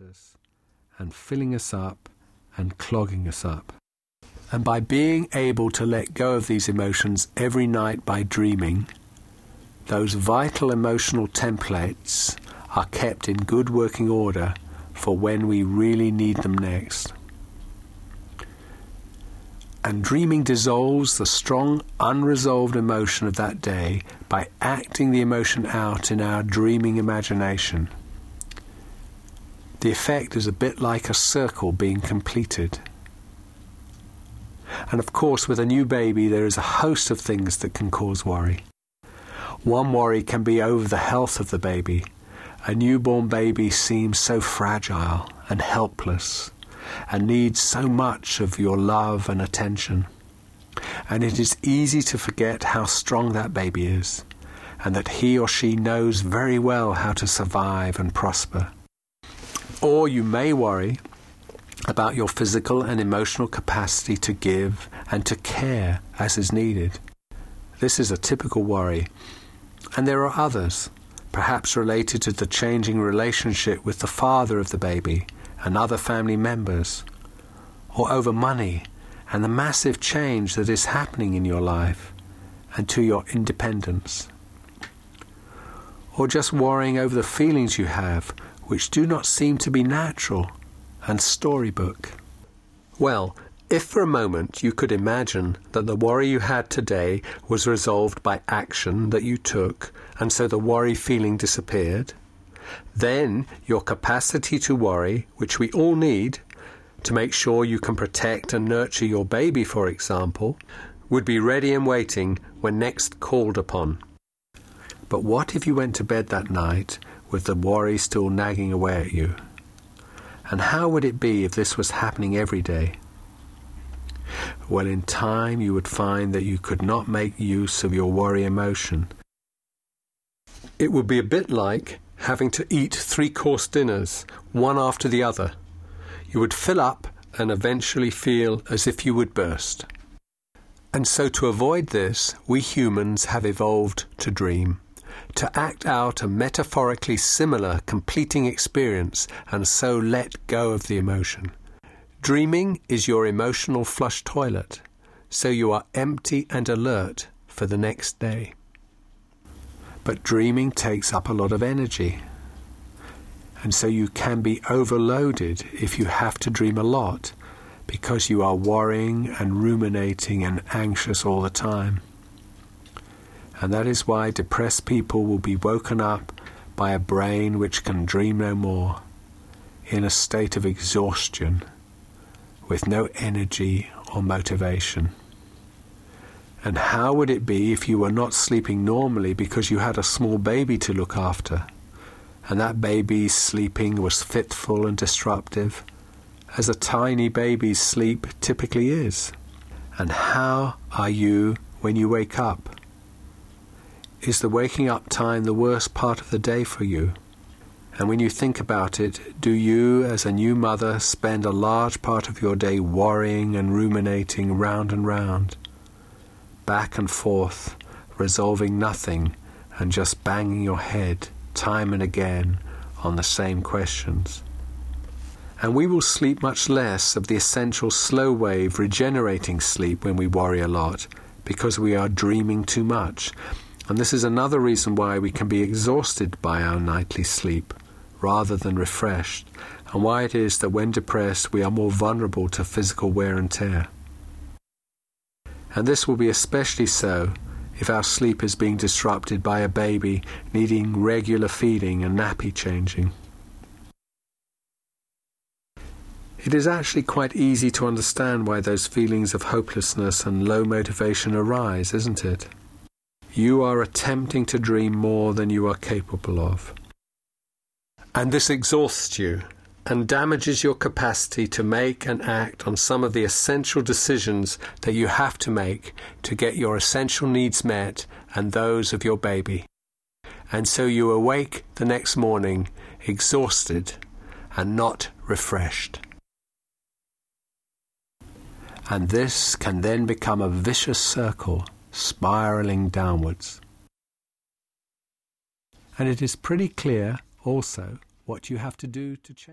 at us and filling us up and clogging us up. And by being able to let go of these emotions every night by dreaming, those vital emotional templates are kept in good working order for when we really need them next. And dreaming dissolves the strong, unresolved emotion of that day by acting the emotion out in our dreaming imagination. The effect is a bit like a circle being completed. And of course, with a new baby, there is a host of things that can cause worry. One worry can be over the health of the baby. A newborn baby seems so fragile and helpless and needs so much of your love and attention. And it is easy to forget how strong that baby is and that he or she knows very well how to survive and prosper. Or you may worry about your physical and emotional capacity to give and to care as is needed. This is a typical worry. And there are others, perhaps related to the changing relationship with the father of the baby and other family members, or over money and the massive change that is happening in your life and to your independence. Or just worrying over the feelings you have, which do not seem to be natural and storybook. Well, if for a moment you could imagine that the worry you had today was resolved by action that you took, and so the worry feeling disappeared, then your capacity to worry, which we all need to make sure you can protect and nurture your baby, for example, would be ready and waiting when next called upon. But what if you went to bed that night with the worry still nagging away at you? And how would it be if this was happening every day? Well, in time you would find that you could not make use of your worry emotion. It would be a bit like having to eat three course dinners, one after the other. You would fill up and eventually feel as if you would burst. And so, to avoid this, we humans have evolved to dream to act out a metaphorically similar completing experience and so let go of the emotion. Dreaming is your emotional flush toilet, so you are empty and alert for the next day. But dreaming takes up a lot of energy, and so you can be overloaded if you have to dream a lot because you are worrying and ruminating and anxious all the time and that is why depressed people will be woken up by a brain which can dream no more, in a state of exhaustion, with no energy or motivation. And how would it be if you were not sleeping normally because you had a small baby to look after, and that baby's sleeping was fitful and disruptive, as a tiny baby's sleep typically is? And how are you when you wake up? Is the waking up time the worst part of the day for you? And when you think about it, do you, as a new mother, spend a large part of your day worrying and ruminating round and round, back and forth, resolving nothing, and just banging your head time and again on the same questions? And we will sleep much less of the essential slow wave regenerating sleep when we worry a lot, because we are dreaming too much and this is another reason why we can be exhausted by our nightly sleep rather than refreshed, and why it is that when depressed we are more vulnerable to physical wear and tear. And this will be especially so if our sleep is being disrupted by a baby needing regular feeding and nappy changing. It is actually quite easy to understand why those feelings of hopelessness and low motivation arise, isn't it? You are attempting to dream more than you are capable of. And this exhausts you and damages your capacity to make and act on some of the essential decisions that you have to make to get your essential needs met and those of your baby. And so you awake the next morning exhausted and not refreshed. And this can then become a vicious circle spiraling downwards. And it is pretty clear also what you have to do to change.